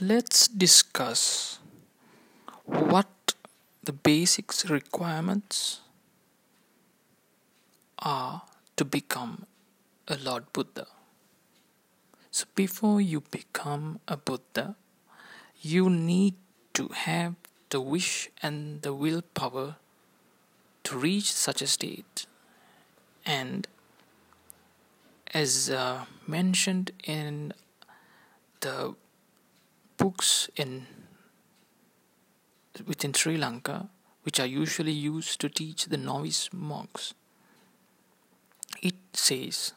let's discuss what the basics requirements are to become a Lord Buddha. So, before you become a Buddha, you need to have the wish and the willpower to reach such a state. And as uh, mentioned in the books in within Sri Lanka, which are usually used to teach the novice monks, it says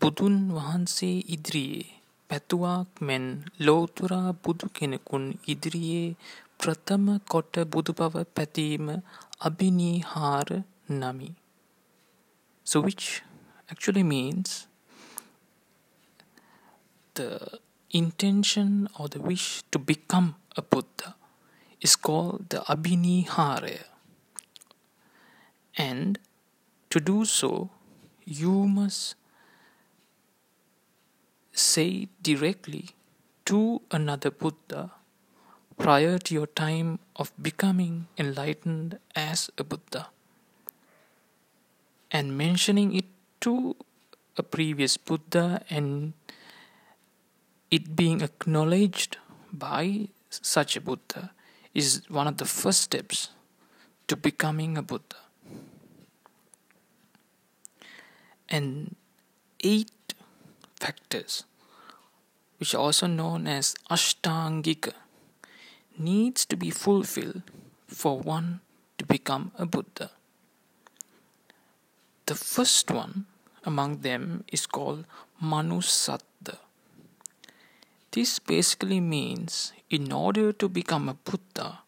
බුදුන් වහන්සේ ඉදිරියේ පැතුවාක් මෙන් ලෝතුරා බුදු කෙනෙකුන් ඉදිරියේ ප්‍රථම කොට බුදුබව පැතීම අභිනීහාර නමි. So which actually means the intention or the wish to become a Buddha is called the Abhinihara. And to do so, you must say directly to another Buddha prior to your time of becoming enlightened as a Buddha and mentioning it to a previous Buddha and it being acknowledged by such a Buddha is one of the first steps to becoming a Buddha. And eight factors which are also known as Ashtangika, needs to be fulfilled for one to become a Buddha. The first one among them is called Manusatta. This basically means in order to become a Buddha,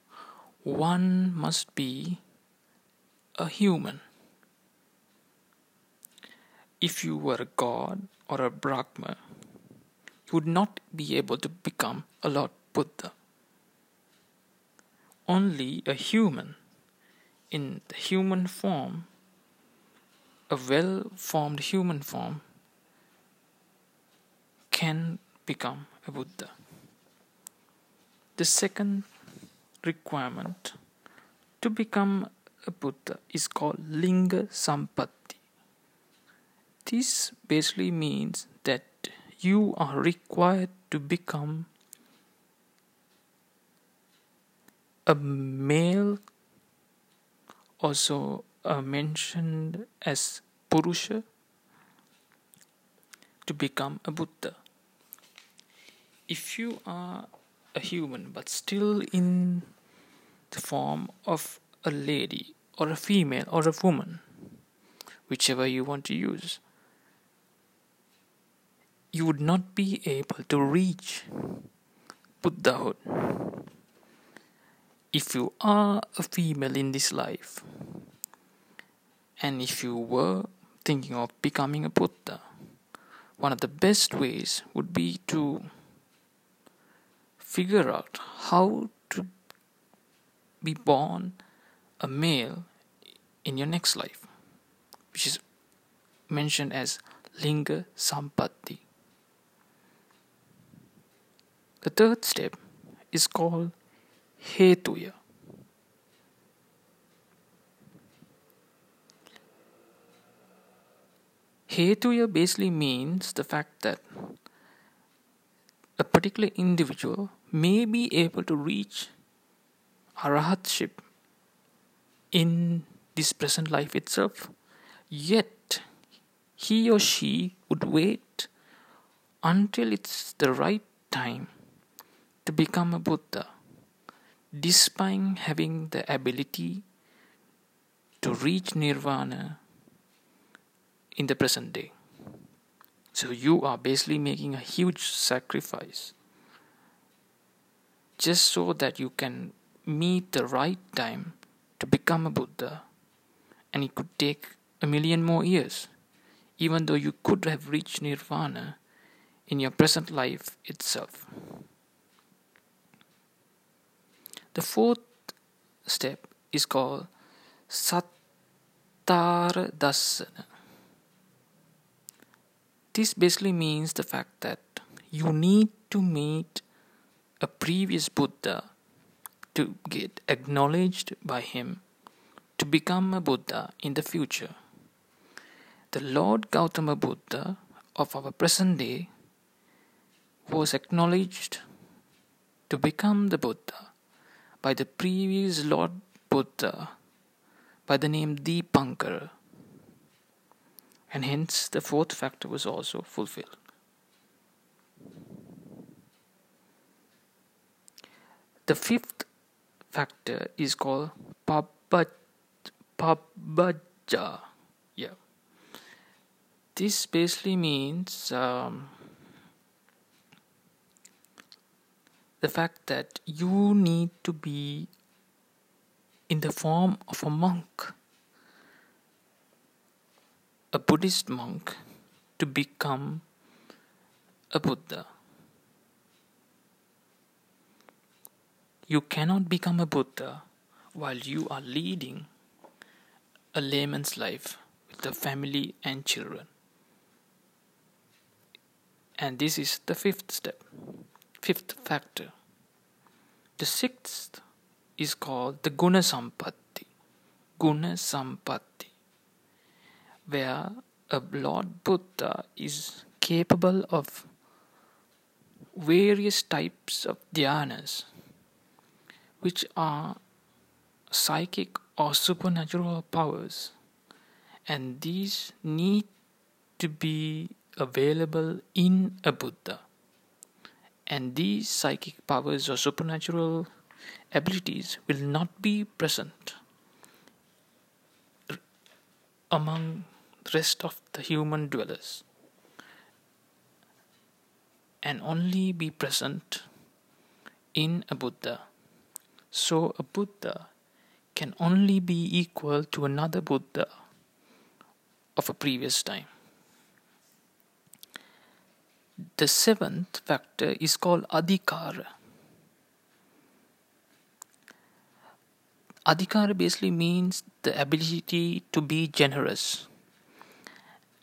one must be a human. If you were a god or a Brahma, you would not be able to become a Lord Buddha. Only a human in the human form, a well formed human form, can become Buddha. The second requirement to become a Buddha is called Linga Sampatti. This basically means that you are required to become a male, also uh, mentioned as Purusha, to become a Buddha. If you are a human but still in the form of a lady or a female or a woman, whichever you want to use, you would not be able to reach Buddhahood. If you are a female in this life, and if you were thinking of becoming a Buddha, one of the best ways would be to figure out how to be born a male in your next life, which is mentioned as Linga Sampatti. The third step is called Hetuya. Hetuya basically means the fact that a particular individual may be able to reach arahatship in this present life itself, yet he or she would wait until it's the right time to become a Buddha, despite having the ability to reach nirvana in the present day. So you are basically making a huge sacrifice just so that you can meet the right time to become a Buddha. And it could take a million more years, even though you could have reached nirvana in your present life itself. The fourth step is called Sattara Dassana. this basically means the fact that you need to meet a previous Buddha to get acknowledged by him to become a Buddha in the future. The Lord Gautama Buddha of our present day was acknowledged to become the Buddha by the previous Lord Buddha by the name Deepankara and hence the fourth factor was also fulfilled. The fifth factor is called Pabbaja. Yeah. This basically means um, the fact that you need to be in the form of a monk a Buddhist monk to become a Buddha. You cannot become a Buddha while you are leading a layman's life with a family and children. And this is the fifth step, fifth factor. The sixth is called the Guna Sampatti. Guna Sampatti where a Lord Buddha is capable of various types of dhyanas, which are psychic or supernatural powers, and these need to be available in a Buddha. And these psychic powers or supernatural abilities will not be present among the rest of the human dwellers and only be present in a Buddha. So a Buddha can only be equal to another Buddha of a previous time. The seventh factor is called adhikara. Adhikara basically means the ability to be generous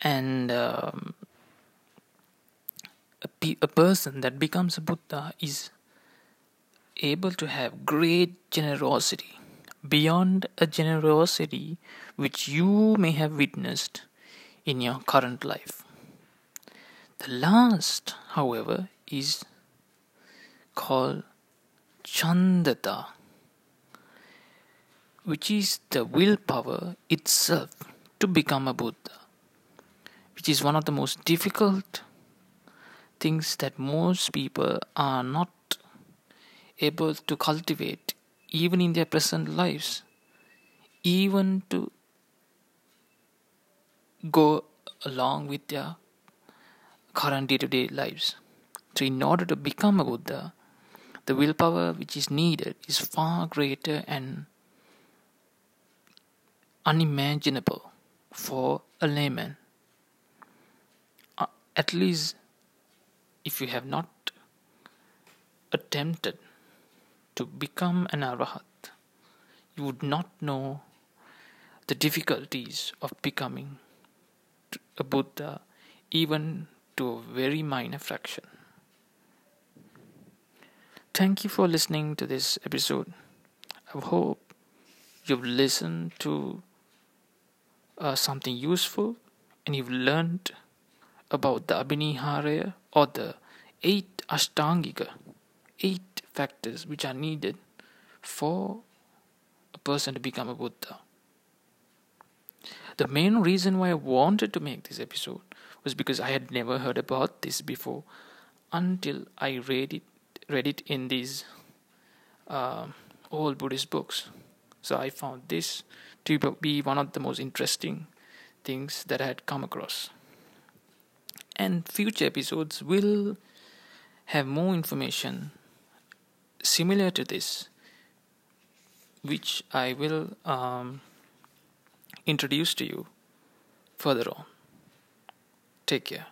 and um, a, pe- a person that becomes a buddha is able to have great generosity beyond a generosity which you may have witnessed in your current life. The last however is called chandata which is the willpower itself to become a buddha which is one of the most difficult things that most people are not able to cultivate even in their present lives even to go along with their current day-to-day lives. So in order to become a buddha the willpower which is needed is far greater and unimaginable for a layman. Uh, at least if you have not attempted to become an arahat, you would not know the difficulties of becoming a Buddha, even to a very minor fraction. Thank you for listening to this episode. I hope you've listened to uh, something useful and you've learned about the Abhinihara or the eight Ashtangika, eight factors which are needed for a person to become a Buddha. The main reason why I wanted to make this episode was because I had never heard about this before until I read it read it in these uh, old Buddhist books. So I found this to be one of the most interesting things that I had come across and future episodes will have more information similar to this which I will um, introduce to you further on. Take care.